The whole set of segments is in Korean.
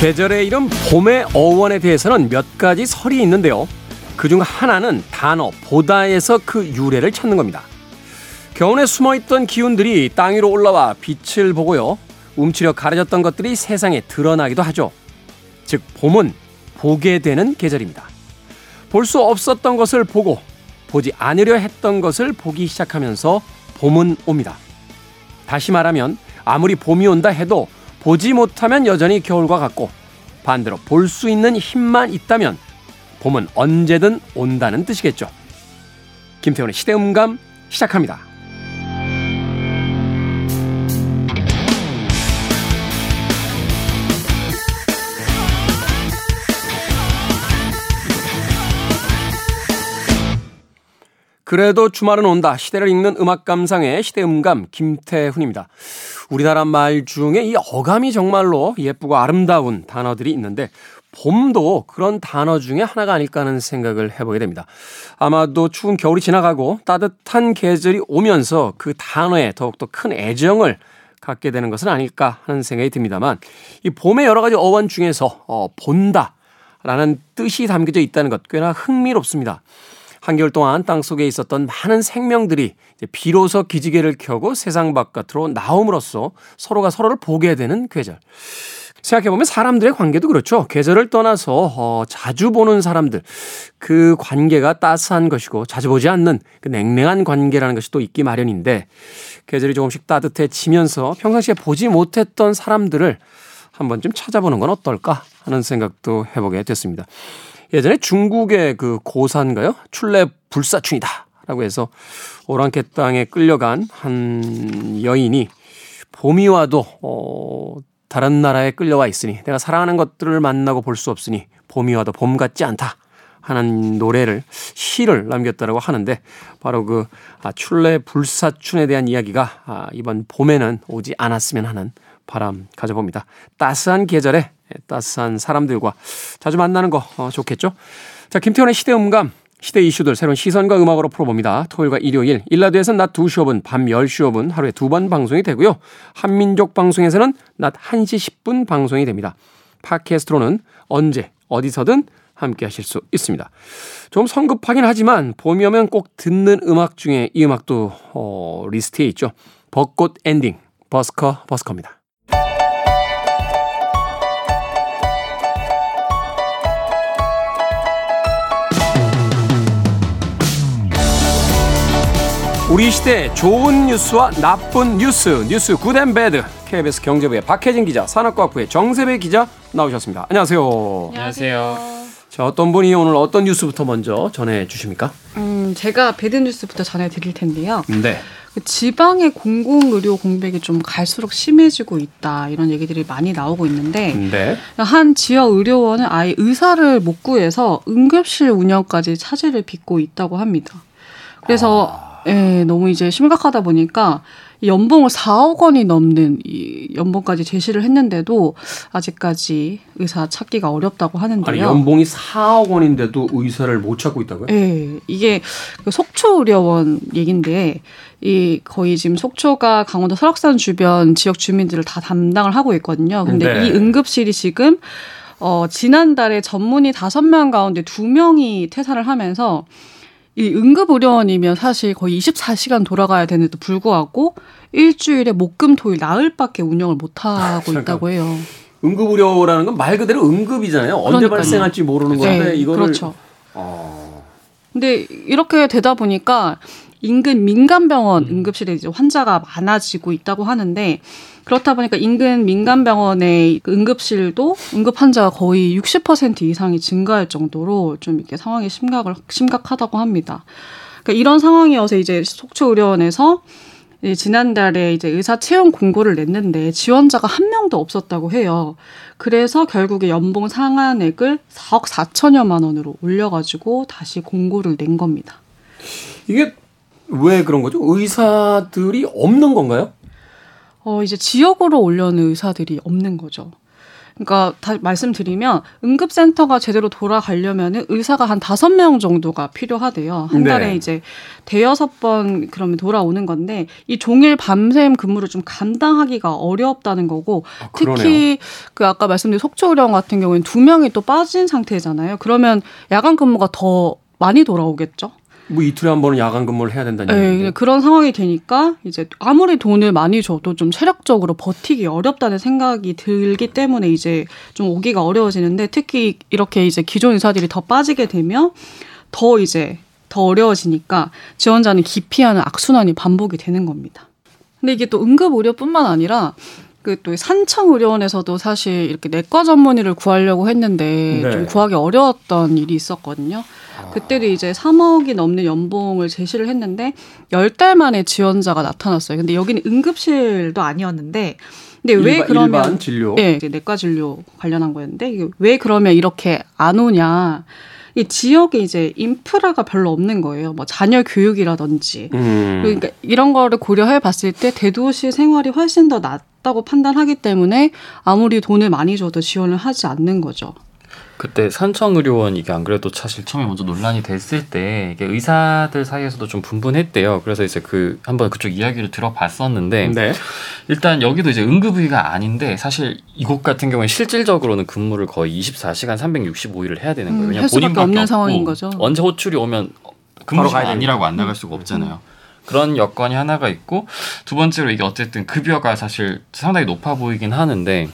계절의 이름 봄의 어원에 대해서는 몇 가지 설이 있는데요. 그중 하나는 단어 보다에서 그 유래를 찾는 겁니다. 겨울에 숨어있던 기운들이 땅 위로 올라와 빛을 보고요. 움츠려 가려졌던 것들이 세상에 드러나기도 하죠. 즉, 봄은 보게 되는 계절입니다. 볼 수 없었던 것을 보고 보지 않으려 했던 것을 보기 시작하면서 봄은 옵니다. 다시 말하면 아무리 봄이 온다 해도 보지 못하면 여전히 겨울과 같고 반대로 볼 수 있는 힘만 있다면 봄은 언제든 온다는 뜻이겠죠. 김태훈의 시대음감 시작합니다. 그래도 주말은 온다. 시대를 읽는 음악 감상의 시대 음감 김태훈입니다. 우리나라 말 중에 이 어감이 정말로 예쁘고 아름다운 단어들이 있는데 봄도 그런 단어 중에 하나가 아닐까 하는 생각을 해보게 됩니다. 아마도 추운 겨울이 지나가고 따뜻한 계절이 오면서 그 단어에 더욱더 큰 애정을 갖게 되는 것은 아닐까 하는 생각이 듭니다만 이 봄의 여러 가지 어원 중에서 어, 본다 라는 뜻이 담겨져 있다는 것 꽤나 흥미롭습니다. 한겨울 동안 땅 속에 있었던 많은 생명들이 비로소 기지개를 켜고 세상 바깥으로 나옴으로써 서로가 서로를 보게 되는 계절. 생각해보면 사람들의 관계도 그렇죠. 계절을 떠나서 어, 자주 보는 사람들 그 관계가 따스한 것이고 자주 보지 않는 그 냉랭한 관계라는 것이 또 있기 마련인데 계절이 조금씩 따뜻해지면서 평상시에 보지 못했던 사람들을 한 번쯤 찾아보는 건 어떨까 하는 생각도 해보게 됐습니다. 예전에 중국의 그 고사인가요? 출래 불사춘이다. 라고 해서 오랑캐 땅에 끌려간 한 여인이 봄이 와도, 어, 다른 나라에 끌려와 있으니 내가 사랑하는 것들을 만나고 볼 수 없으니 봄이 와도 봄 같지 않다. 하는 노래를 시를 남겼다라고 하는데 바로 그 아, 출래 불사춘에 대한 이야기가 아, 이번 봄에는 오지 않았으면 하는 바람 가져봅니다. 따스한 계절에 따스한 사람들과 자주 만나는 거 어, 좋겠죠? 자, 김태원의 시대 음감, 시대 이슈들 새로운 시선과 음악으로 풀어봅니다. 토요일과 일요일, 1라디오에서는 낮 2시 5분, 밤 10시 5분 하루에 두 번 방송이 되고요. 한민족 방송에서는 낮 1시 10분 방송이 됩니다. 팟캐스트로는 언제, 어디서든 함께 하실 수 있습니다. 좀 성급하긴 하지만 봄이 오면 꼭 듣는 음악 중에 이 음악도 어, 리스트에 있죠. 벚꽃 엔딩, 버스커 버스커입니다. 우리 시대 좋은 뉴스와 나쁜 뉴스, 뉴스 good and bad. KBS 경제부의 박혜진 기자, 산업과학부의 정세배 기자 나오셨습니다. 안녕하세요. 안녕하세요. 자, 어떤 분이 오늘 어떤 뉴스부터 먼저 전해 주십니까? 음, 제가 배드 뉴스부터 전해 드릴 텐데요. 네. 그 지방의 공공의료 공백이 좀 갈수록 심해지고 있다 이런 얘기들이 많이 나오고 있는데 네. 한 지역 의료원은 아예 의사를 못 구해서 응급실 운영까지 차질을 빚고 있다고 합니다. 그래서 아. 예, 너무 이제 심각하다 보니까 연봉을 4억 원이 넘는 이 연봉까지 제시를 했는데도 아직까지 의사 찾기가 어렵다고 하는데요. 아니, 연봉이 4억 원인데도 의사를 못 찾고 있다고요? 네, 이게 그 속초 의료원 얘긴데 이 거의 지금 속초가 강원도 설악산 주변 지역 주민들을 다 담당을 하고 있거든요. 근데 네. 이 응급실이 지금 어 지난달에 전문의 5명 가운데 2명이 퇴사를 하면서 이 응급의료원이면 사실 거의 24시간 돌아가야 되는데도 불구하고 일주일에 목금 토일 나흘밖에 운영을 못 하고 있다고 해요. 응급의료라는 건 말 그대로 응급이잖아요. 언제 그러니까요. 발생할지 모르는 건데 네, 이거를 그렇죠. 어... 근데 이렇게 되다 보니까 인근 민간병원 응급실에 이제 환자가 많아지고 있다고 하는데 그렇다 보니까 인근 민간 병원의 그 응급실도 응급 환자가 거의 60% 이상이 증가할 정도로 좀 이렇게 상황이 심각을 심각하다고 합니다. 그러니까 이런 상황이어서 이제 속초 의료원에서 지난달에 이제 의사 채용 공고를 냈는데 지원자가 한 명도 없었다고 해요. 그래서 결국에 연봉 상한액을 4억 4천여만 원으로 올려가지고 다시 공고를 낸 겁니다. 이게 왜 그런 거죠? 의사들이 없는 건가요? 어, 이제 지역으로 올려는 의사들이 없는 거죠. 그러니까 다 말씀드리면 응급센터가 제대로 돌아가려면 의사가 한 다섯 명 정도가 필요하대요. 한 달에 네. 이제 대여섯 번 그러면 돌아오는 건데 이 종일 밤샘 근무를 좀 감당하기가 어렵다는 거고 아, 특히 그 아까 말씀드린 속초의령 같은 경우에는 두 명이 또 빠진 상태잖아요. 그러면 야간 근무가 더 많이 돌아오겠죠. 뭐 이틀에 한 번은 야간 근무를 해야 된다는 네, 얘기인데. 그런 상황이 되니까 이제 아무리 돈을 많이 줘도 좀 체력적으로 버티기 어렵다는 생각이 들기 때문에 이제 좀 오기가 어려워지는데 특히 이렇게 이제 기존 의사들이 더 빠지게 되면 더 이제 더 어려워지니까 지원자는 기피하는 악순환이 반복이 되는 겁니다. 근데 이게 또 응급 의료뿐만 아니라 그 또 산청 의료원에서도 사실 이렇게 내과 전문의를 구하려고 했는데 네. 좀 구하기 어려웠던 일이 있었거든요. 그때도 이제 3억이 넘는 연봉을 제시를 했는데 10달 만에 지원자가 나타났어요. 근데 여기는 응급실도 아니었는데 근데 왜 일반, 그러면 일반 진료 예, 네, 내과 진료 관련한 거였는데 왜 그러면 이렇게 안 오냐? 이 지역에 이제 인프라가 별로 없는 거예요. 뭐 자녀 교육이라든지. 음. 그러니까 이런 거를 고려해 봤을 때 대도시 생활이 훨씬 더 낫다고 판단하기 때문에 아무리 돈을 많이 줘도 지원을 하지 않는 거죠. 그때 산청의료원 이게 안 그래도 사실 처음에 먼저 논란이 됐을 때 이게 의사들 사이에서도 좀 분분했대요. 그래서 이제 그 한번 그쪽 이야기를 들어봤었는데 네. 일단 여기도 이제 응급의가 아닌데 사실 이곳 같은 경우에 실질적으로는 근무를 거의 24시간 365일을 해야 되는 거예요. 음, 왜냐면 본인밖에 없는 상황인 거죠. 언제 호출이 오면 근무가 아니라고 안 나갈 수가 없잖아요. 음. 그런 여건이 하나가 있고 두 번째로 이게 어쨌든 급여가 사실 상당히 높아 보이긴 하는데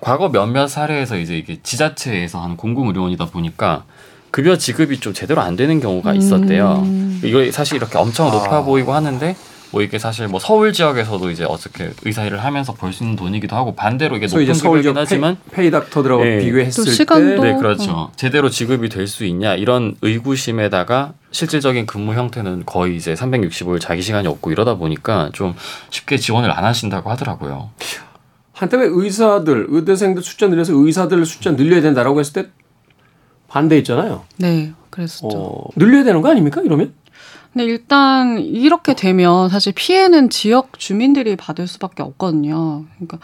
과거 몇몇 사례에서 이제 이게 지자체에서 하는 공공 의료원이다 보니까 급여 지급이 좀 제대로 안 되는 경우가 있었대요. 음. 이거 사실 이렇게 엄청 높아 아. 보이고 하는데 뭐 이게 사실 뭐 서울 지역에서도 이제 어떻게 의사 일을 하면서 벌 수 있는 돈이기도 하고 반대로 이게 높은 급여긴 하지만 페이, 닥터들하고 네. 비교했을 때 네, 그렇죠. 어. 제대로 지급이 될 수 있냐 이런 의구심에다가 실질적인 근무 형태는 거의 이제 365일 자기 시간이 없고 이러다 보니까 좀 쉽게 지원을 안 하신다고 하더라고요. 한때 왜 의사들, 의대생들 숫자 늘려서 의사들 숫자 늘려야 된다라고 했을 때 반대했잖아요. 네, 그랬었죠. 어, 늘려야 되는 거 아닙니까? 이러면? 근데 일단 이렇게 되면 사실 피해는 지역 주민들이 받을 수밖에 없거든요. 그러니까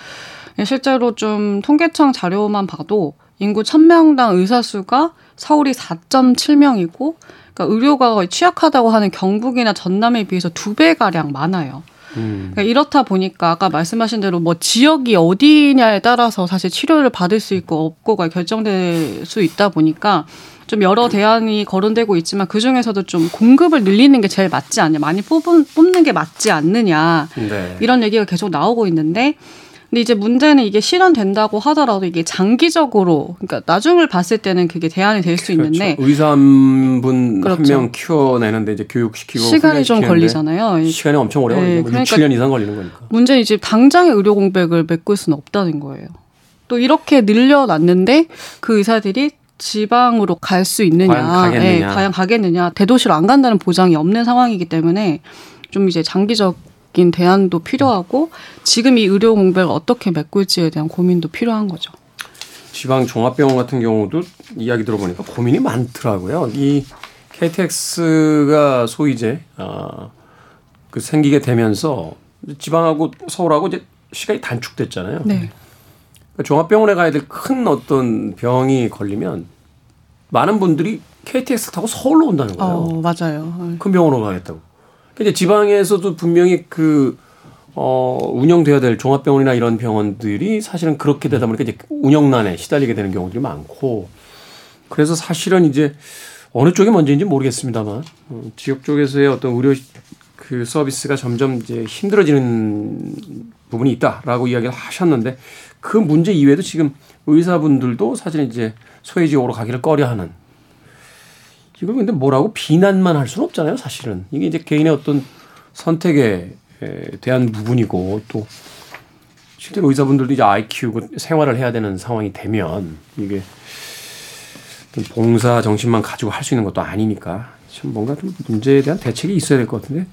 실제로 좀 통계청 자료만 봐도 인구 1000명당 의사 수가 서울이 4.7명이고 그러니까 의료가 취약하다고 하는 경북이나 전남에 비해서 두 배 가량 많아요. 음. 그러니까 이렇다 보니까 아까 말씀하신 대로 뭐 지역이 어디냐에 따라서 사실 치료를 받을 수 있고 없고가 결정될 수 있다 보니까 좀 여러 대안이 거론되고 있지만 그 중에서도 좀 공급을 늘리는 게 제일 맞지 않냐, 많이 뽑은, 뽑는 게 맞지 않느냐 네. 이런 얘기가 계속 나오고 있는데 근데 이제 문제는 이게 실현된다고 하더라도 이게 장기적으로 그러니까 나중을 봤을 때는 그게 대안이 될수 그렇죠. 있는데 의사 한분 그렇죠. 한명 키워내는데 이제 교육시키고 시간이 좀 걸리잖아요. 시간이 엄청 오래 걸리는 네, 그러니까 7년 이상 걸리는 거니까. 문제는 이제 당장의 의료 공백을 메꿀 수는 없다는 거예요. 또 이렇게 늘려놨는데 그 의사들이 지방으로 갈 수 있느냐, 과연 가겠느냐. 네, 과연 가겠느냐, 대도시로 안 간다는 보장이 없는 상황이기 때문에 좀 이제 장기적 적인 대안도 필요하고 지금 이 의료 공백을 어떻게 메꿀지에 대한 고민도 필요한 거죠. 지방 종합병원 같은 경우도 이야기 들어보니까 고민이 많더라고요. 이 KTX가 소위 이제 어, 그 생기게 되면서 지방하고 서울하고 이제 시간이 단축됐잖아요. 네. 그러니까 종합병원에 가야 될 큰 어떤 병이 걸리면 많은 분들이 KTX 타고 서울로 온다는 거예요. 어, 맞아요. 큰 병원으로 가겠다고. 근데 지방에서도 분명히 그, 어, 운영돼야 될 종합병원이나 이런 병원들이 사실은 그렇게 되다 보니까 이제 운영난에 시달리게 되는 경우들이 많고. 그래서 사실은 이제 어느 쪽이 먼저인지 모르겠습니다만 어, 지역 쪽에서의 어떤 의료 그 서비스가 점점 이제 힘들어지는 부분이 있다라고 이야기를 하셨는데 그 문제 이외에도 지금 의사분들도 사실은 이제 소외 지역으로 가기를 꺼려하는 이걸 근데 뭐라고 비난만 할 수는 없잖아요, 사실은. 이게 이제 개인의 어떤 선택에 대한 부분이고 또 실제로 의사분들도 이제 아이 키우고 생활을 해야 되는 상황이 되면 이게 봉사 정신만 가지고 할 수 있는 것도 아니니까 좀 뭔가 좀 문제에 대한 대책이 있어야 될 것 같은데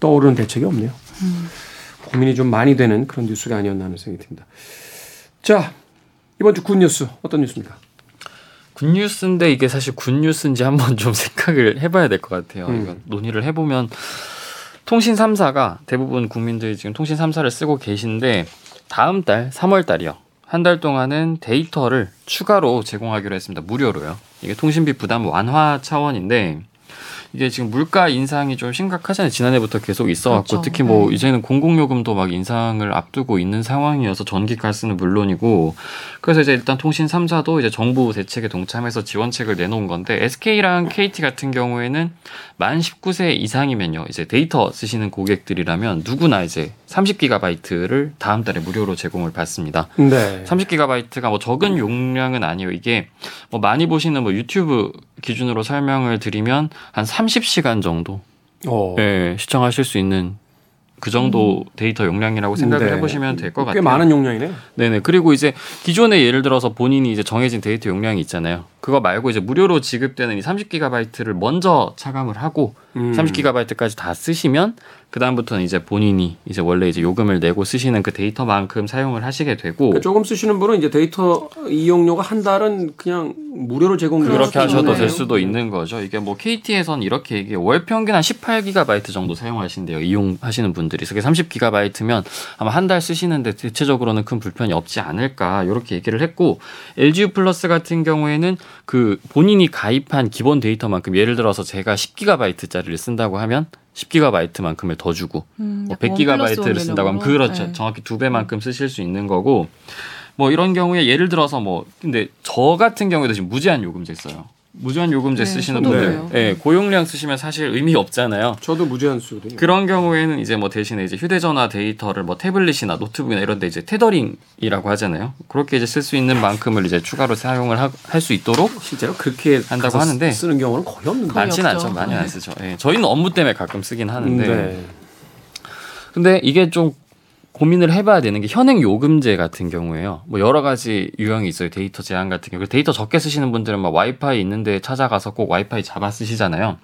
떠오르는 대책이 없네요. 음. 고민이 좀 많이 되는 그런 뉴스가 아니었나 하는 생각이 듭니다. 자, 이번 주 good news 어떤 뉴스입니까? good news인데 이게 사실 good news인지 한번 좀 생각을 해봐야 될 것 같아요. 음. 이거 논의를 해보면 통신 3사가 대부분 국민들이 지금 통신 3사를 쓰고 계신데 다음 달 3월 달이요. 한 달 동안은 데이터를 추가로 제공하기로 했습니다. 무료로요. 이게 통신비 부담 완화 차원인데 이게 지금 물가 인상이 좀 심각하잖아요. 지난해부터 계속 있어왔고 그렇죠. 특히 뭐 네. 이제는 공공요금도 막 인상을 앞두고 있는 상황이어서 전기 가스는 물론이고 그래서 이제 일단 통신 3사도 이제 정부 대책에 동참해서 지원책을 내놓은 건데 SK랑 KT 같은 경우에는 만 19세 이상이면요 이제 데이터 쓰시는 고객들이라면 누구나 이제 30기가바이트를 다음 달에 무료로 제공을 받습니다. 네. 30기가바이트가 뭐 적은 용량은 아니에요. 이게 뭐 많이 보시는 뭐 유튜브 기준으로 설명을 드리면 한 30시간 정도 어. 예, 시청하실 수 있는 그 정도 음. 데이터 용량이라고 생각을 네. 해보시면 될 것 같아요. 꽤 많은 용량이네요. 네네. 그리고 이제 기존에 예를 들어서 본인이 이제 정해진 데이터 용량이 있잖아요. 그거 말고 이제 무료로 지급되는 이 30기가바이트를 먼저 차감을 하고 음. 30기가바이트까지 다 쓰시면 그 다음부터는 이제 본인이 이제 원래 이제 요금을 내고 쓰시는 그 데이터만큼 사용을 하시게 되고 그러니까 조금 쓰시는 분은 이제 데이터 이용료가 한 달은 그냥 무료로 제공 그렇게 하셔도 될 수도 있는 거죠. 이게 뭐 KT에선 이렇게 이게 월 평균 한 18기가바이트 정도 사용하신대요. 이용하시는 분들이. 그게 30기가바이트면 아마 한 달 쓰시는데 대체적으로는 큰 불편이 없지 않을까 이렇게 얘기를 했고 LGU 플러스 같은 경우에는 그 본인이 가입한 기본 데이터만큼 예를 들어서 제가 10기가바이트짜리 를 쓴다고 하면 10기가바이트만큼을 더 주고 음, 뭐 100기가바이트를 쓴다고 하면 그렇죠. 네. 정확히 두 배만큼 쓰실 수 있는 거고 뭐 이런 경우에 예를 들어서 뭐 근데 저 같은 경우에도 지금 무제한 요금제 써요. 무제한 요금제 네, 쓰시는 분들, 네, 고용량 쓰시면 사실 의미 없잖아요. 저도 무제한 쓰거든요. 그런 경우에는 이제 뭐 대신에 이제 휴대전화 데이터를 뭐 태블릿이나 노트북이나 이런 데 이제 tethering이라고 하잖아요. 그렇게 이제 쓸 수 있는 만큼을 이제 추가로 사용을 할 수 있도록 실제로 그렇게 한다고 하는데 쓰는 경우는 거의 없는 거 많지는 않죠. 많이 안 쓰죠. 예. 저희는 업무 때문에 가끔 쓰긴 하는데. 네. 근데 이게 좀 고민을 해봐야 되는 게 현행 요금제 같은 경우에요. 뭐 여러 가지 유형이 있어요. 데이터 제한 같은 경우. 데이터 적게 쓰시는 분들은 막 와이파이 있는데 찾아가서 꼭 와이파이 잡아 쓰시잖아요.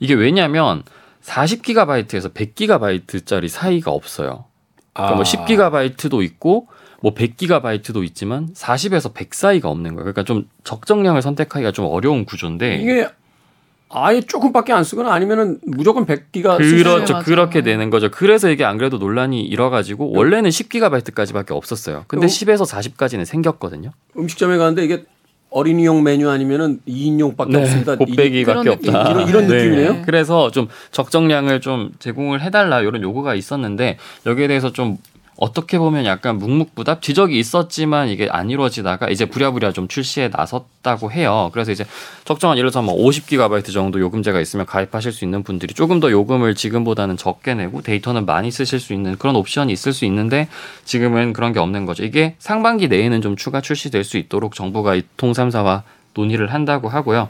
이게 왜냐면 40기가바이트에서 100기가바이트짜리 사이가 없어요. 그러니까 뭐 10기가바이트도 아. 있고 뭐 100기가바이트도 있지만 40에서 100 사이가 없는 거예요. 그러니까 좀 적정량을 선택하기가 좀 어려운 구조인데 이게 아예 조금밖에 안 쓰거나 아니면은 무조건 100기가 그렇죠. 네, 그렇게 되는 거죠. 그래서 이게 안 그래도 논란이 일어가지고 원래는 10기가바이트까지밖에 없었어요. 근데 어? 10에서 40까지는 생겼거든요. 음식점에 가는데 이게 어린이용 메뉴 아니면은 2인용밖에 네, 없습니다. 곱빼기밖에 없다. 이런, 이런 네. 느낌이네요. 그래서 좀 적정량을 좀 제공을 해달라 이런 요구가 있었는데 여기에 대해서 좀 어떻게 보면 약간 묵묵부답 지적이 있었지만 이게 안 이루어지다가 이제 부랴부랴 좀 출시에 나섰다고 해요. 그래서 이제 적정한 예를 들어서 뭐 50기가바이트 정도 요금제가 있으면 가입하실 수 있는 분들이 조금 더 요금을 지금보다는 적게 내고 데이터는 많이 쓰실 수 있는 그런 옵션이 있을 수 있는데 지금은 그런 게 없는 거죠. 이게 상반기 내에는 좀 추가 출시될 수 있도록 정부가 이 통삼사와 논의를 한다고 하고요.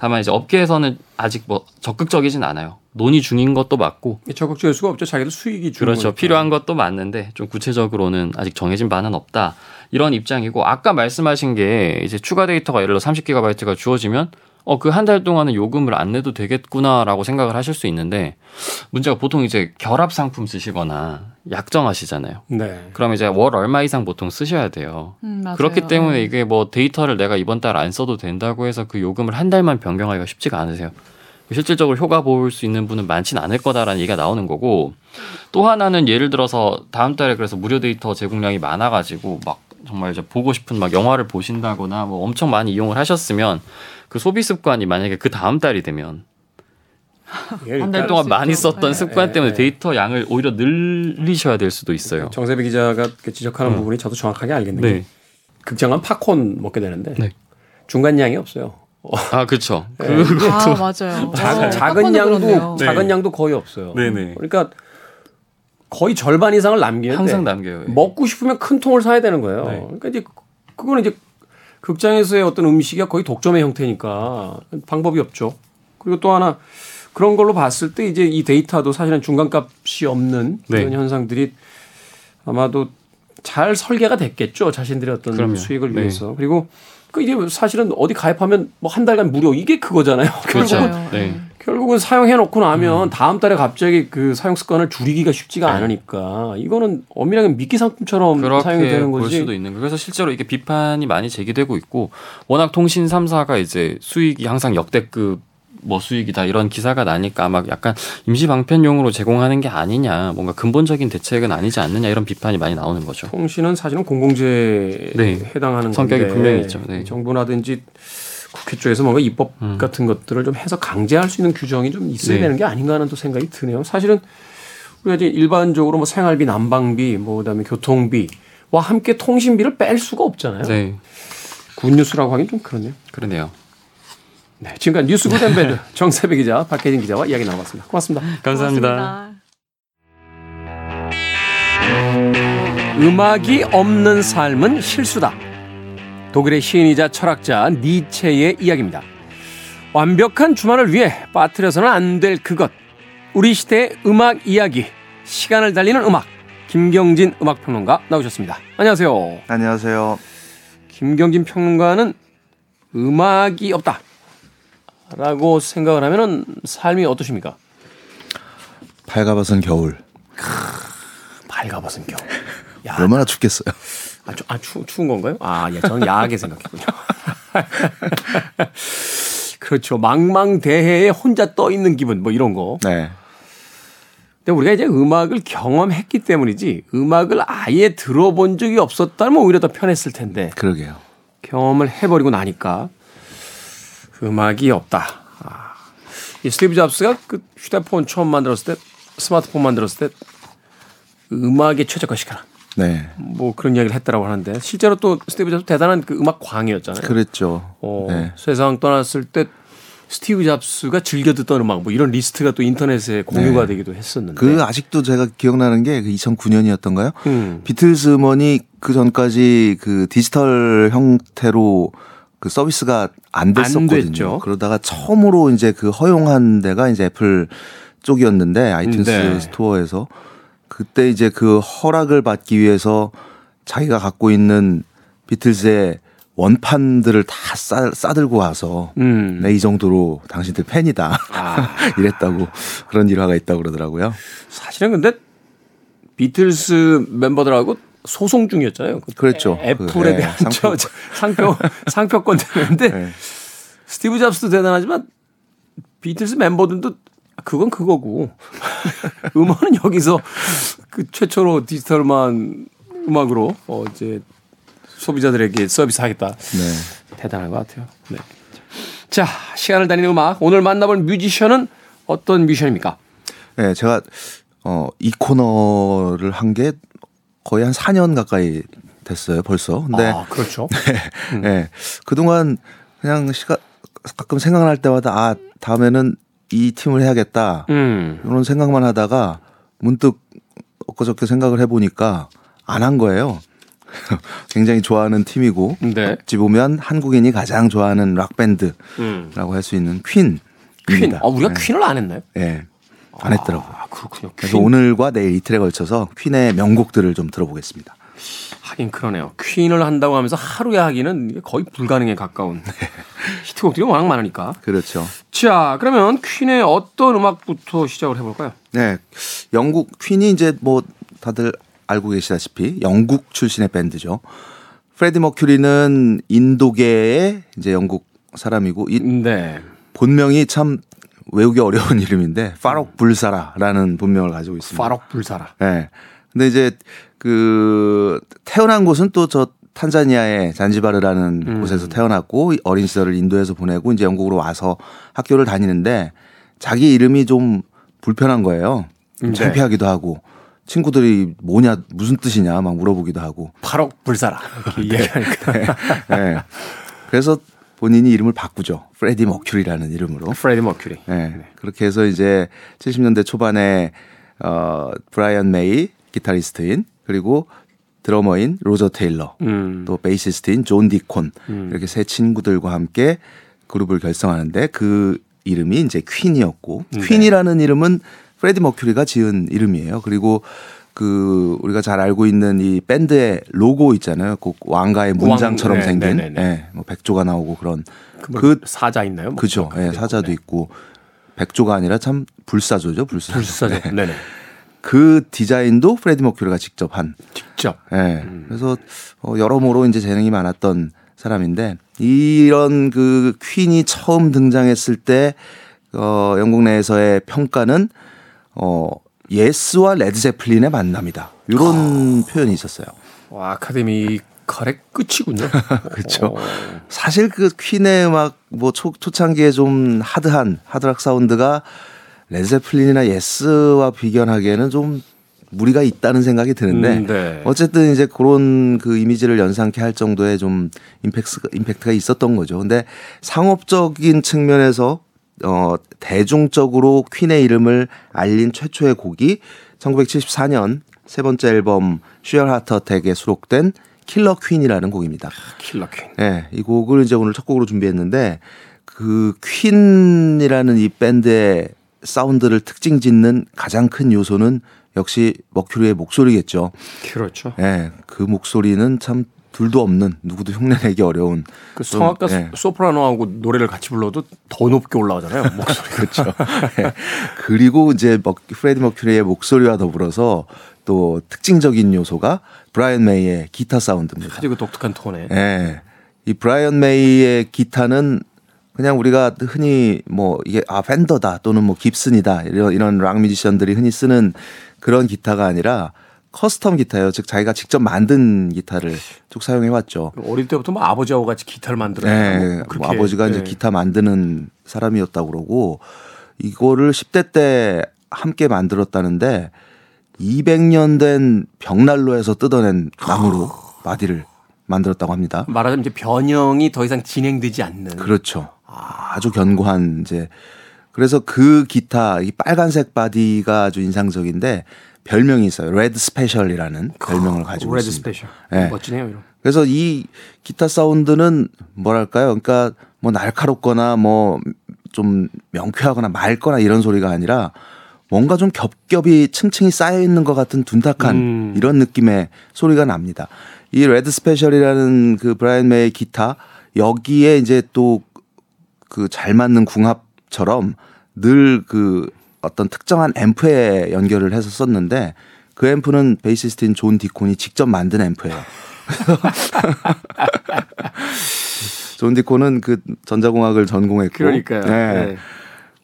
다만 이제 업계에서는 아직 뭐 적극적이진 않아요. 논의 중인 것도 맞고 적극적일 수가 없죠. 자기도 수익이 그렇죠. 거니까. 필요한 것도 맞는데 좀 구체적으로는 아직 정해진 바는 없다. 이런 입장이고 아까 말씀하신 게 이제 추가 데이터가 예를 들어 30기가바이트가 주어지면 어, 그 한 달 동안은 요금을 안 내도 되겠구나라고 생각을 하실 수 있는데 문제가 보통 이제 결합 상품 쓰시거나 약정하시잖아요. 네. 그럼 이제 월 얼마 이상 보통 쓰셔야 돼요. 음, 그렇기 때문에 이게 뭐 데이터를 내가 이번 달 안 써도 된다고 해서 그 요금을 한 달만 변경하기가 쉽지가 않으세요. 실질적으로 효과 볼 수 있는 분은 많지는 않을 거다라는 얘기가 나오는 거고 또 하나는 예를 들어서 다음 달에 그래서 무료 데이터 제공량이 많아가지고 막 정말 이제 보고 싶은 막 영화를 보신다거나 뭐 엄청 많이 이용을 하셨으면 그 소비 습관이 만약에 그 다음 달이 되면 한 달 동안 많이 썼던 네. 습관 네. 때문에 네. 데이터 양을 오히려 늘리셔야 될 수도 있어요. 정세배 기자가 지적하는 음. 부분이 저도 정확하게 알겠는데 네. 극장 은 팝콘 먹게 되는데 네. 중간 양이 없어요. 아 그렇죠. 네. 아 맞아요. 작은, 어, 작은 양도 그렇네요. 작은 양도 거의 없어요. 네네. 그러니까 거의 절반 이상을 남기는데 항상 남겨요. 예. 먹고 싶으면 큰 통을 사야 되는 거예요. 네. 그러니까 이제 그거는 이제 극장에서의 어떤 음식이 거의 독점의 형태니까 방법이 없죠. 그리고 또 하나 그런 걸로 봤을 때 이제 이 데이터도 사실은 중간값이 없는 네. 그런 현상들이 아마도 잘 설계가 됐겠죠. 자신들의 어떤 그럼요. 수익을 네. 위해서. 그리고 그 이게 사실은 어디 가입하면 뭐 한 달간 무료 이게 그거잖아요. 그렇죠. 결국은 네. 결국은 사용해 놓고 나면 음. 다음 달에 갑자기 그 사용 습관을 줄이기가 쉽지가 네. 않으니까 이거는 엄밀하게 미끼 상품처럼 사용이 되는 거지. 볼 수도 있는 거예요. 그래서 실제로 이게 비판이 많이 제기되고 있고 워낙 통신 3사가 이제 수익이 항상 역대급 뭐 수익이다 이런 기사가 나니까 아마 약간 임시 방편용으로 제공하는 게 아니냐 뭔가 근본적인 대책은 아니지 않느냐 이런 비판이 많이 나오는 거죠. 통신은 사실은 공공재에 네. 해당하는 성격이 건데 분명히 있죠. 네. 정부라든지 국회 쪽에서 뭔가 입법 음. 같은 것들을 좀 해서 강제할 수 있는 규정이 좀 있어야 네. 되는 게 아닌가 하는 또 생각이 드네요. 사실은 우리가 이제 일반적으로 뭐 생활비, 난방비, 뭐 그다음에 교통비와 함께 통신비를 뺄 수가 없잖아요. 네. good news라고 하긴 좀 그러네요. 그러네요. 네, 지금까지 뉴스 good and bad 정세배 기자, 박혜진 기자와 이야기 나눠봤습니다. 고맙습니다. 감사합니다. 고맙습니다. 음악이 없는 삶은 실수다. 독일의 시인이자 철학자 니체의 이야기입니다. 완벽한 주말을 위해 빠뜨려서는 안 될 그것. 우리 시대의 음악 이야기. 시간을 달리는 음악. 김경진 음악평론가 나오셨습니다. 안녕하세요. 안녕하세요. 김경진 평론가는 음악이 없다. 라고 생각을 하면은 삶이 어떠십니까? 밝아벗은 겨울. 밝아벗은 겨울. 야, 얼마나 춥겠어요. 아, 추, 아 추, 추운 건가요? 아, 예, 저는 야하게 생각했군요. 그렇죠. 망망대해에 혼자 떠 있는 기분, 뭐 이런 거. 네. 근데 우리가 이제 음악을 경험했기 때문이지 음악을 아예 들어본 적이 없었다면 오히려 더 편했을 텐데. 그러게요. 경험을 해버리고 나니까 음악이 없다. 아. 이 스티브 잡스가 그 휴대폰 처음 만들었을 때 스마트폰 만들었을 때 음악에 최적화시켜라. 네. 뭐 그런 이야기를 했다라고 하는데 실제로 또 스티브 잡스 대단한 그 음악 광이었잖아요. 그랬죠. 어, 네. 세상 떠났을 때 스티브 잡스가 즐겨 듣던 음악 뭐 이런 리스트가 또 인터넷에 공유가 네. 되기도 했었는데 그 아직도 제가 기억나는 게 2009년이었던가요? 그 음. 비틀즈 음원이 그 전까지 그 디지털 형태로 그 서비스가 안 됐었거든요. 안 그러다가 처음으로 이제 그 허용한 데가 이제 애플 쪽이었는데 아이튠스 네. 스토어에서 그때 이제 그 허락을 받기 위해서 자기가 갖고 있는 비틀즈의 원판들을 다 싸, 싸들고 와서 음. 네, 이 정도로 당신들 팬이다 아. 이랬다고 그런 일화가 있다고 그러더라고요. 사실은 근데 비틀스 멤버들하고 소송 중이었잖아요. 그 그렇죠. 애플에 그, 네, 대한 상표. 상표 상표권 때문에 네. 스티브 잡스도 대단하지만 비틀스 멤버들도 그건 그거고 음원은 여기서 그 최초로 디지털만 음악으로 어 이제 소비자들에게 서비스하겠다. 네. 대단한 것 같아요. 네. 자 시간을 다니는 음악 오늘 만나볼 뮤지션은 어떤 뮤지션입니까? 네, 제가 어, 이 코너를 한 게 거의 한 4년 가까이 됐어요, 벌써. 근데 아, 그렇죠. 네, 음. 네. 그동안 그냥 시가 가끔 생각날 때마다 아, 다음에는 이 팀을 해야겠다. 음. 이런 생각만 하다가 문득 엊그저께 생각을 해보니까 안 한 거예요. 굉장히 좋아하는 팀이고 네. 어찌 보면 한국인이 가장 좋아하는 락 밴드라고 음. 할수 있는 퀸. 퀸. 아 우리가 네. 퀸을 안 했나요? 네. 안 했더라고요. 아, 그렇군요. 그래서 퀸. 오늘과 내일 이틀에 걸쳐서 퀸의 명곡들을 좀 들어보겠습니다. 하긴 그러네요. 퀸을 한다고 하면서 하루에 하기는 거의 불가능에 가까운 네. 히트곡들이 워낙 많으니까. 그렇죠. 자, 그러면 퀸의 어떤 음악부터 시작을 해볼까요? 네, 영국 퀸이 이제 뭐 다들 알고 계시다시피 영국 출신의 밴드죠. 프레디 머큐리는 인도계의 이제 영국 사람이고 이 네. 본명이 참 외우기 어려운 이름인데 파록 불사라라는 본명을 가지고 있습니다. 파록 불사라. 네. 근데 이제 그 태어난 곳은 또 저 탄자니아의 잔지바르라는 음. 곳에서 태어났고 어린 시절을 인도에서 보내고 이제 영국으로 와서 학교를 다니는데 자기 이름이 좀 불편한 거예요. 네. 창피하기도 하고 친구들이 뭐냐 무슨 뜻이냐 막 물어보기도 하고 파로크 불사라 네. 이야기하니까 네. 네. 그래서 본인이 이름을 바꾸죠 프레디 머큐리라는 이름으로 프레디 머큐리 네. 네. 그렇게 해서 이제 70년대 초반에 어 브라이언 메이 기타리스트인 그리고 드러머인 로저 테일러, 음. 또 베이시스트인 존 디콘 음. 이렇게 세 친구들과 함께 그룹을 결성하는데 그 이름이 이제 퀸이었고 네. 퀸이라는 이름은 프레디 머큐리가 지은 이름이에요. 그리고 그 우리가 잘 알고 있는 이 밴드의 로고 있잖아요. 꼭 왕가의 문장처럼 왕, 네, 생긴 네, 네, 네. 뭐 백조가 나오고 그런 그, 그 사자 있나요? 뭐 그죠. 예, 네, 사자도 있고 백조가 아니라 참 불사조죠. 불사조. 불사조. 네. 그 디자인도 프레디 머큐리가 직접 한. 직접. 예. 네. 음. 그래서 어, 여러모로 이제 재능이 많았던 사람인데 이런 그 퀸이 처음 등장했을 때 어, 영국 내에서의 평가는 어, 예스와 레드제플린의 만남이다. 이런 어. 표현이 있었어요. 와, 아카데미 칼의 끝이군요. 그렇죠. 어. 사실 그 퀸의 음악 뭐 초, 초창기에 좀 hard한 하드락 사운드가 레드제플린이나 예스와 비견하기에는 좀 무리가 있다는 생각이 드는데 음, 네. 어쨌든 이제 그런 그 이미지를 연상케 할 정도의 좀 임팩트가, 임팩트가 있었던 거죠. 근데 상업적인 측면에서 어 대중적으로 퀸의 이름을 알린 최초의 곡이 1974년 세 번째 앨범 Sheer Heart Attack에 수록된 Killer Queen이라는 곡입니다. Killer Queen. 네, 이 곡을 이제 오늘 첫 곡으로 준비했는데 그 퀸이라는 이 밴드의 사운드를 특징 짓는 가장 큰 요소는 역시 머큐리의 목소리겠죠. 그렇죠. 예, 네, 그 목소리는 참 둘도 없는 누구도 흉내내기 어려운 그 성악가 네. 소프라노하고 노래를 같이 불러도 더 높게 올라가잖아요 목소리 그렇죠. 네. 그리고 이제 프레디 머큐리의 목소리와 더불어서 또 특징적인 요소가 브라이언 메이의 기타 사운드입니다. 아주 그 독특한 톤에. 네. 이 브라이언 메이의 기타는 그냥 우리가 흔히 뭐 이게 아 펜더다 또는 뭐 깁슨이다 이런 이런 락 뮤지션들이 흔히 쓰는 그런 기타가 아니라 custom 기타예요. 즉 자기가 직접 만든 기타를 쭉 사용해 왔죠. 어릴 때부터 뭐 아버지하고 같이 기타를 만들었어요. 네, 뭐뭐 아버지가 네. 이제 기타 만드는 사람이었다고 그러고 이거를 10대 때 함께 만들었다는데 200년 된 벽난로에서 뜯어낸 나무로 바디를 만들었다고 합니다. 말하자면 이제 변형이 더 이상 진행되지 않는. 그렇죠. 아주 견고한 이제 그래서 그 기타 이 빨간색 바디가 아주 인상적인데 별명이 있어요. Red Special이라는 별명을 가지고 Red 있습니다. Special. 네. 멋지네요, 이런. 그래서 이 기타 사운드는 뭐랄까요? 그러니까 뭐 날카롭거나 뭐 좀 명쾌하거나 맑거나 이런 소리가 아니라 뭔가 좀 겹겹이 층층이 쌓여 있는 것 같은 둔탁한 음. 이런 느낌의 소리가 납니다. 이 Red Special이라는 그 브라이언 메이 기타 여기에 이제 또 그 잘 맞는 궁합처럼 늘 그 어떤 특정한 앰프에 연결을 해서 썼는데 그 앰프는 베이시스트인 존 디콘이 직접 만든 앰프예요. 존 디콘은 그 전자공학을 전공했고 그러니까요. 네. 네.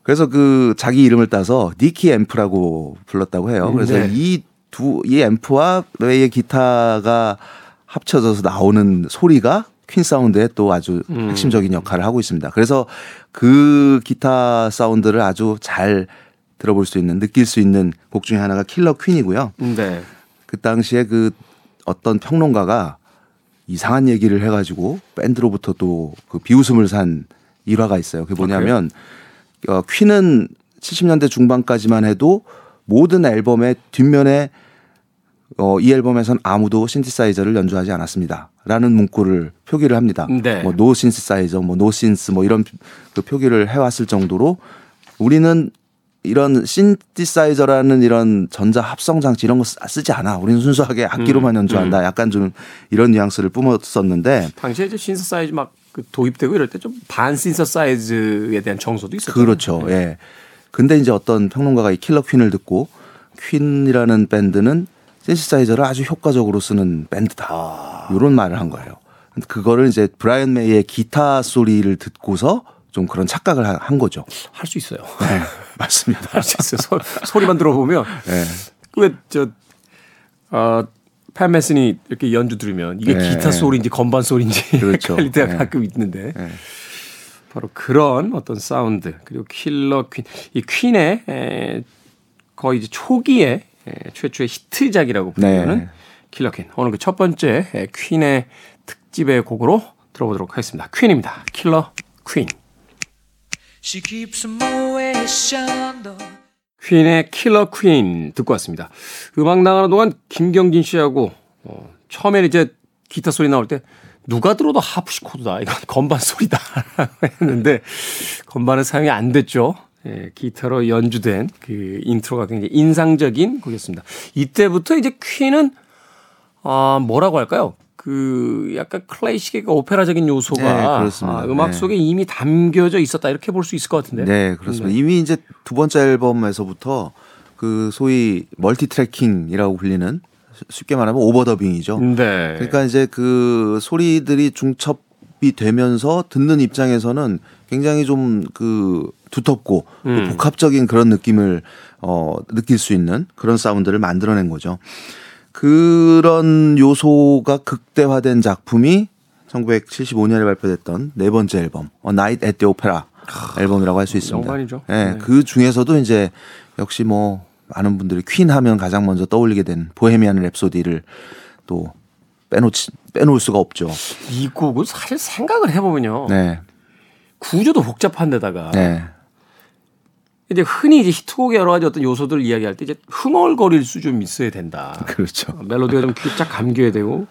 그래서 그 자기 이름을 따서 Deacy 앰프라고 불렀다고 해요. 그래서 네. 이두 이 앰프와 메이의 기타가 합쳐져서 나오는 소리가 퀸 사운드에 또 아주 음. 핵심적인 역할을 하고 있습니다. 그래서 그 기타 사운드를 아주 잘 들어볼 수 있는 느낄 수 있는 곡 중에 하나가 Killer Queen이고요. 네. 그 당시에 그 어떤 평론가가 이상한 얘기를 해가지고 밴드로부터 또 그 비웃음을 산 일화가 있어요. 그게 뭐냐면 아, 어, 퀸은 70년대 중반까지만 해도 모든 앨범의 뒷면에 어, 이 앨범에선 아무도 신디사이저를 연주하지 않았습니다. 라는 문구를 표기를 합니다. 네. 뭐, no synthesizer, 뭐, no synth, 뭐, 이런 그 표기를 해왔을 정도로 우리는 이런 신디사이저라는 이런 전자 합성 장치 이런 거 쓰지 않아. 우리는 순수하게 악기로만 음, 연주한다. 음. 약간 좀 이런 뉘앙스를 뿜었었는데 당시에 이제 신디사이저 막그 도입되고 이럴 때 좀 반 신디사이저에 대한 정서도 있었죠. 그렇죠. 네. 예. 근데 이제 어떤 평론가가 이 Killer Queen을 듣고 퀸이라는 밴드는 신시사이저를 아주 효과적으로 쓰는 밴드다. 아. 이런 말을 한 거예요. 그거를 이제 브라이언 메이의 기타 소리를 듣고서 좀 그런 착각을 한 거죠. 할 수 있어요. 네, 맞습니다. 할 수 있어요. 소리만 들어보면 네. 왜 저 어, 팻 메스니 이렇게 연주 들으면 이게 네. 기타 소리인지 건반 소리인지 그렇죠. 헷갈릴 때가 네. 가끔 있는데 네. 바로 그런 어떤 사운드 그리고 Killer Queen 이 퀸의 에, 거의 이제 초기에 예, 최초의 히트작이라고 불리는 네. Killer Queen. 오늘 그 첫 번째 예, 퀸의 특집의 곡으로 들어보도록 하겠습니다. 퀸입니다. Killer Queen. 퀸의 Killer Queen 듣고 왔습니다. 음악 나가는 동안 김경진 씨하고 어, 처음에 이제 기타 소리 나올 때 누가 들어도 하프시코드다. 이건 건반 소리다. 했는데 건반은 사용이 안 됐죠. 예, 기타로 연주된 그 인트로가 굉장히 인상적인 곡이었습니다. 이때부터 이제 퀸은 아 뭐라고 할까요? 그 약간 클래식의 오페라적인 요소가 네, 아, 음악 네. 속에 이미 담겨져 있었다 이렇게 볼 수 있을 것 같은데. 네, 그렇습니다. 네. 이미 이제 두 번째 앨범에서부터 그 소위 multi-tracking이라고 불리는 쉽게 말하면 overdubbing이죠. 네. 그러니까 이제 그 소리들이 중첩 되면서 듣는 입장에서는 굉장히 좀그 두텁고 음. 복합적인 그런 느낌을 어 느낄 수 있는 그런 사운드를 만들어낸 거죠. 그런 요소가 극대화된 작품이 1975년에 발표됐던 네 번째 앨범 어 나이트 앳더 오페라 앨범이라고 할 수 있습니다. 영관이죠. 네, 네. 그 중에서도 이제 역시 뭐 많은 분들이 퀸 하면 가장 먼저 떠올리게 된 보헤미안 랩소디를 또 빼놓지 빼놓을 수가 없죠. 이 곡은 사실 생각을 해보면요. 네. 구조도 복잡한데다가 네. 이제 흔히 이제 히트곡의 여러 가지 어떤 요소들을 이야기할 때 이제 흥얼거릴 수 좀 있어야 된다. 그렇죠. 멜로디가 좀쫙 감겨야 되고.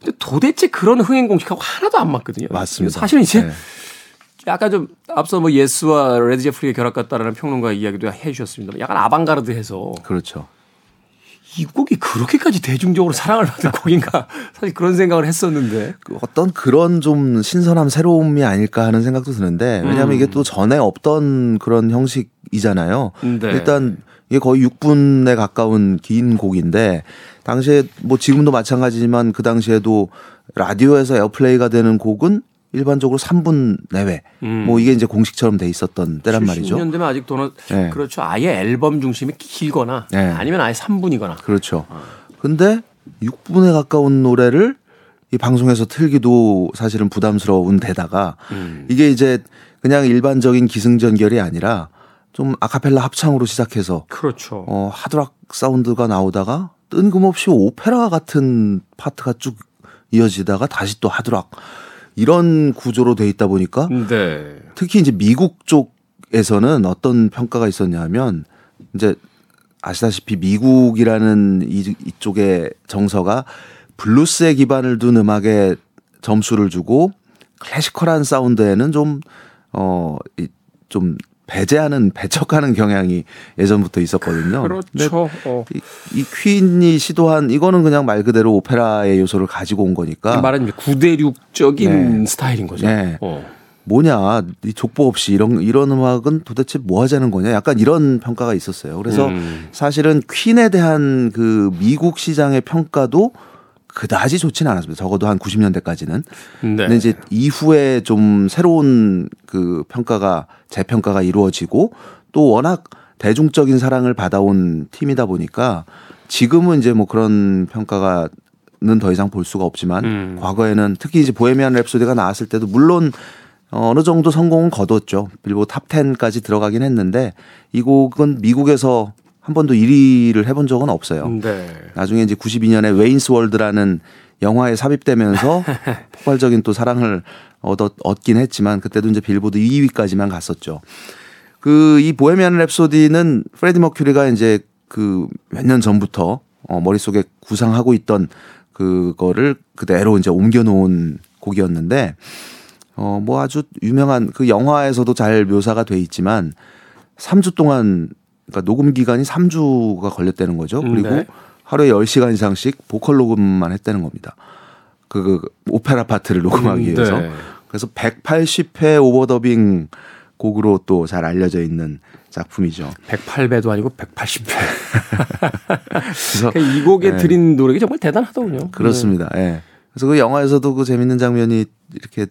근데 도대체 그런 흥행 공식하고 하나도 안 맞거든요. 맞습니다. 사실은 이제 네. 약간 좀 앞서 뭐 예스와 레드 제플린의 결합 같다라는 평론가 이야기도 해 주셨습니다. 약간 아방가르드해서 그렇죠. 이 곡이 그렇게까지 대중적으로 사랑을 받은 곡인가 사실 그런 생각을 했었는데 그 어떤 그런 좀 신선함 새로움이 아닐까 하는 생각도 드는데 왜냐하면 음. 이게 또 전에 없던 그런 형식이잖아요. 네. 일단 이게 거의 6분에 가까운 긴 곡인데 당시에 뭐 지금도 마찬가지지만 그 당시에도 라디오에서 airplay가 되는 곡은 일반적으로 3분 내외. 음. 뭐 이게 이제 공식처럼 돼 있었던 때란 말이죠. 10년 되면 아직 도는 네. 그렇죠. 아예 앨범 중심이 길거나 네. 아니면 아예 3분이거나. 그렇죠. 어. 근데 6분에 가까운 노래를 이 방송에서 틀기도 사실은 부담스러운 데다가 음. 이게 이제 그냥 일반적인 기승전결이 아니라 좀 아카펠라 합창으로 시작해서 그렇죠. 어 하드락 사운드가 나오다가 뜬금없이 오페라 같은 파트가 쭉 이어지다가 다시 또 하드락 이런 구조로 돼 있다 보니까 네. 특히 이제 미국 쪽에서는 어떤 평가가 있었냐면 이제 아시다시피 미국이라는 이, 이쪽의 정서가 블루스에 기반을 둔 음악에 점수를 주고 클래시컬한 사운드에는 좀, 어, 좀 배제하는 배척하는 경향이 예전부터 있었거든요. 그렇죠. 어. 이, 이, 퀸이 시도한 이거는 그냥 말 그대로 오페라의 요소를 가지고 온 거니까. 말은 구대륙적인 네. 스타일인 거죠. 네. 어. 뭐냐 이 족보 없이 이런 이런 음악은 도대체 뭐 하자는 거냐 약간 이런 평가가 있었어요. 그래서 음. 사실은 퀸에 대한 그 미국 시장의 평가도 그다지 좋지는 않았습니다. 적어도 한 90년대까지는. 네. 근데 이제 이후에 좀 새로운 그 평가가 재평가가 이루어지고 또 워낙 대중적인 사랑을 받아온 팀이다 보니까 지금은 이제 뭐 그런 평가가 는 더 이상 볼 수가 없지만 음. 과거에는 특히 이제 Bohemian Rhapsody가 나왔을 때도 물론 어느 정도 성공은 거뒀죠. 빌보드 top 10까지 들어가긴 했는데 이 곡은 미국에서 한 번도 1위를 해본 적은 없어요. 네. 나중에 이제 92년에 Wayne's World라는 영화에 삽입되면서 폭발적인 또 사랑을 얻었, 얻긴 했지만 그때도 이제 빌보드 2위까지만 갔었죠. 그 이 보헤미안 랩소디는 프레디 머큐리가 이제 그 몇 년 전부터 어 머릿속에 구상하고 있던 그거를 그대로 이제 옮겨 놓은 곡이었는데 어 뭐 아주 유명한 그 영화에서도 잘 묘사가 돼 있지만 3주 동안 그러니까 녹음 기간이 3주가 걸렸다는 거죠. 음, 그리고 네. 하루에 10시간 이상씩 보컬 녹음만 했다는 겁니다. 그, 그 오페라 파트를 녹음하기 음, 위해서. 네. 그래서 180회 오버더빙 곡으로 또 잘 알려져 있는 작품이죠. 108배도 아니고 180회. 그래서 그러니까 이 곡에 네. 드린 노력이 정말 대단하더군요. 그렇습니다. 예. 네. 그래서 그 영화에서도 그 재밌는 장면이 이렇게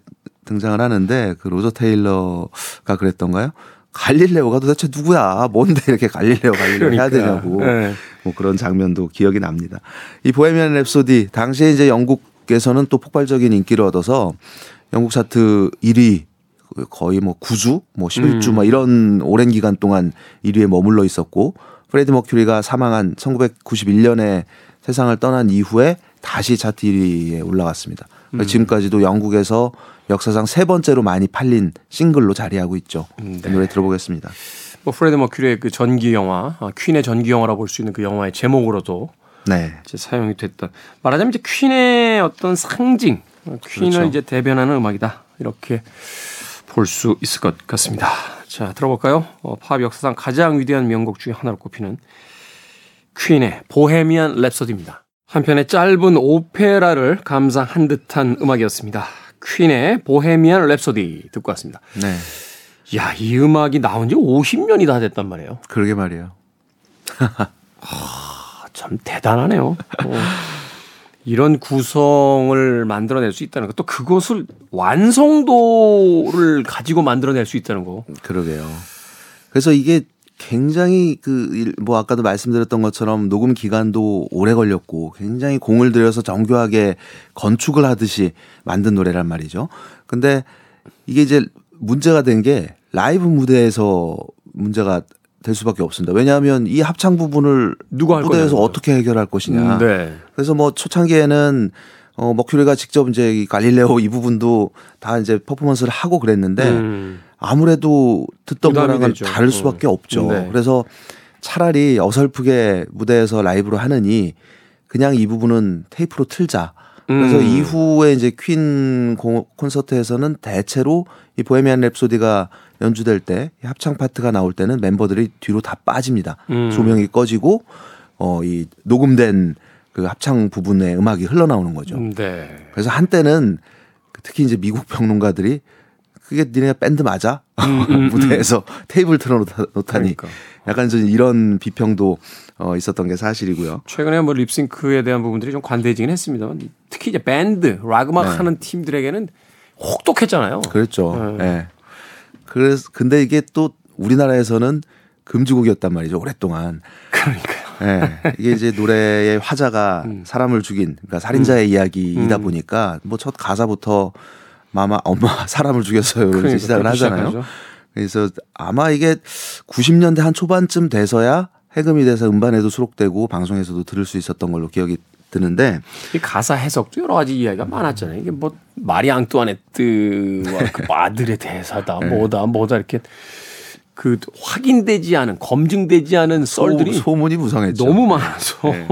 등장을 하는데 그 로저 테일러가 그랬던가요? 갈릴레오가 도대체 누구야? 뭔데 이렇게 갈릴레오 갈릴레오 그러니까. 해야 되냐고. 네. 뭐 그런 장면도 기억이 납니다. 이 보헤미안 랩소디 당시에 이제 영국에서는 또 폭발적인 인기를 얻어서 영국 차트 1위 거의 뭐 9주, 뭐 11주 음. 뭐 이런 오랜 기간 동안 1위에 머물러 있었고 프레디 머큐리가 사망한 1991년에 세상을 떠난 이후에 다시 차트 1위에 올라갔습니다. 음. 지금까지도 영국에서 역사상 세 번째로 많이 팔린 싱글로 자리하고 있죠. 음, 네. 노래 들어보겠습니다. 뭐 프레드 머큐리의 그 전기 영화, 아, 퀸의 전기 영화라고 볼수 있는 그 영화의 제목으로도 네. 이제 사용이 됐던 말하자면 이제 퀸의 어떤 상징, 퀸을 그렇죠. 이제 대변하는 음악이다 이렇게 볼 수 있을 것 같습니다. 자 들어볼까요? 어, 팝 역사상 가장 위대한 명곡 중에 하나로 꼽히는 퀸의 Bohemian Rhapsody입니다. 한편의 짧은 오페라를 감상한 듯한 음악이었습니다. 퀸의 Bohemian Rhapsody 듣고 왔습니다. 네. 야, 이 음악이 나온 지 50년이 다 됐단 말이에요. 그러게 말이에요. 하, 참 대단하네요. 어. 이런 구성을 만들어낼 수 있다는 것, 또 그것을 완성도를 가지고 만들어낼 수 있다는 거. 그러게요. 그래서 이게 굉장히 그 뭐 아까도 말씀드렸던 것처럼 녹음 기간도 오래 걸렸고 굉장히 공을 들여서 정교하게 건축을 하듯이 만든 노래란 말이죠. 근데 이게 이제 문제가 된 게 라이브 무대에서 문제가 될 수밖에 없습니다. 왜냐하면 이 합창 부분을 누가 무대에서 어떻게 해결할 것이냐. 음, 네. 그래서 뭐 초창기에는 어 머큐리가 직접 이제 이 갈릴레오 이 부분도 다 이제 퍼포먼스를 하고 그랬는데 음. 아무래도 듣던 거랑은. 다를 수밖에 어. 없죠. 네. 그래서 차라리 어설프게 무대에서 라이브로 하느니 그냥 이 부분은 테이프로 틀자. 그래서 음. 이후에 이제 퀸 콘서트에서는 대체로 이 보헤미안 랩소디가 연주될 때 합창 파트가 나올 때는 멤버들이 뒤로 다 빠집니다. 음. 조명이 꺼지고 어 이 녹음된 그 합창 부분의 음악이 흘러나오는 거죠. 음, 네. 그래서 한때는 특히 이제 미국 평론가들이 그게 니네 밴드 맞아? 음, 음, 음. 무대에서 테이블 틀어놓다 니 그러니까. 약간 좀 이런 비평도 어, 있었던 게 사실이고요. 최근에 뭐 립싱크에 대한 부분들이 좀 관대해지긴 했습니다만 특히 이제 밴드 락 음악 네. 하는 팀들에게는 혹독했잖아요. 그렇죠. 네. 네. 그래서 근데 이게 또 우리나라에서는 금지곡이었단 말이죠 오랫동안. 그러니까요. 네. 이게 이제 노래의 화자가 음. 사람을 죽인 그러니까 살인자의 음. 이야기이다 음. 보니까 뭐 첫 가사부터 마마 엄마 사람을 죽였어요 이렇게 그러니까, 시작을 하잖아요. 시작하죠. 그래서 아마 이게 90년대 한 초반쯤 돼서야 해금이 돼서 음반에도 수록되고 방송에서도 들을 수 있었던 걸로 기억이 드는데 이 가사 해석도 여러 가지 이야기가 많았잖아요. 이게 뭐 마리 앙뚜아네트와 그 아들의 대사다, 네. 뭐다, 뭐다 이렇게 그 확인되지 않은 검증되지 않은 썰들이, 소문이 무성했죠. 너무 많아서. 네.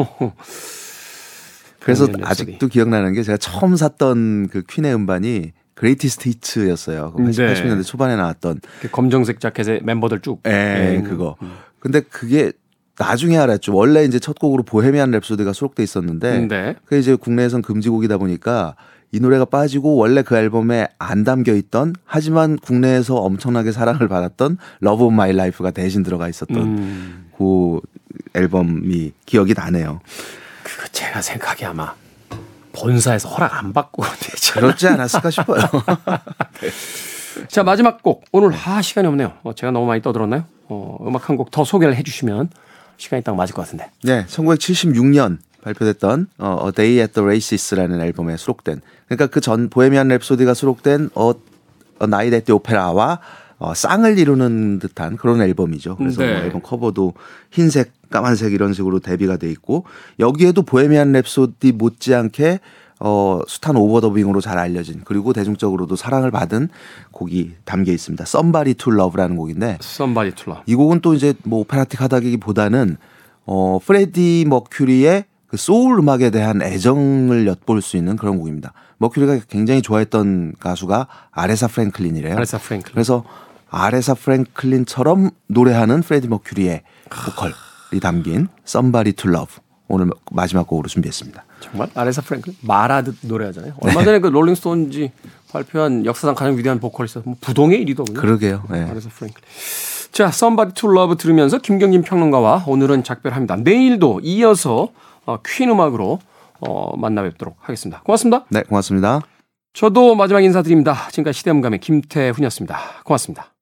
그래서 아직도 기억나는 게 제가 처음 샀던 그 퀸의 음반이 Greatest Hits였어요. 80, 네. 80년대 초반에 나왔던 그 검정색 자켓의 멤버들 쭉. 네, 음. 그거. 근데 그게 나중에 알았죠. 원래 이제 첫 곡으로 Bohemian Rhapsody가 수록돼 있었는데 네. 그게 이제 국내에선 금지곡이다 보니까 이 노래가 빠지고 원래 그 앨범에 안 담겨 있던 하지만 국내에서 엄청나게 사랑을 받았던 Love of My Life가 대신 들어가 있었던 음. 그 앨범이 기억이 나네요. 그거 제가 생각이 아마 본사에서 허락 안 받고 그렇지 않았을까 싶어요. 네. 자 마지막 곡 오늘 하 시간이 없네요. 어, 제가 너무 많이 떠들었나요? 어, 음악 한 곡 더 소개를 해주시면 시간이 딱 맞을 것 같은데. 네, 1976년 발표됐던 어, A Day at the Races라는 앨범에 수록된 그러니까 그 전 Bohemian Rhapsody가 수록된 어, A Night at the Opera와 어, 쌍을 이루는 듯한 그런 앨범이죠. 그래서 네. 뭐 앨범 커버도 흰색, 까만색 이런 식으로 대비가 돼 있고 여기에도 Bohemian Rhapsody 못지않게 어, 숱한 overdubbing으로 잘 알려진 그리고 대중적으로도 사랑을 받은 곡이 담겨 있습니다. Somebody to Love라는 곡인데 Somebody to Love. 이 곡은 또 이제 뭐 operatic하다기보다는 어, 프레디 머큐리의 그 소울 음악에 대한 애정을 엿볼 수 있는 그런 곡입니다. 머큐리가 굉장히 좋아했던 가수가 아레사 프랭클린이래요. 아레사 프랭클린. 그래서 아레사 프랭클린처럼 노래하는 프레디 머큐리의 보컬이 담긴 Somebody to Love 오늘 마지막 곡으로 준비했습니다. 정말 아레사 프랭클린 말하듯 노래하잖아요. 얼마 전에 그 롤링스톤지 발표한 역사상 가장 위대한 보컬이서 뭐 부동의 일이더군요. 그러게요. 네. 아레사 프랭클린. 자, Somebody to Love 들으면서 김경진 평론가와 오늘은 작별합니다. 내일도 이어서 어, 퀸 음악으로 어, 만나 뵙도록 하겠습니다. 고맙습니다. 네, 고맙습니다. 저도 마지막 인사드립니다. 지금까지 시대음감의 김태훈이었습니다. 고맙습니다.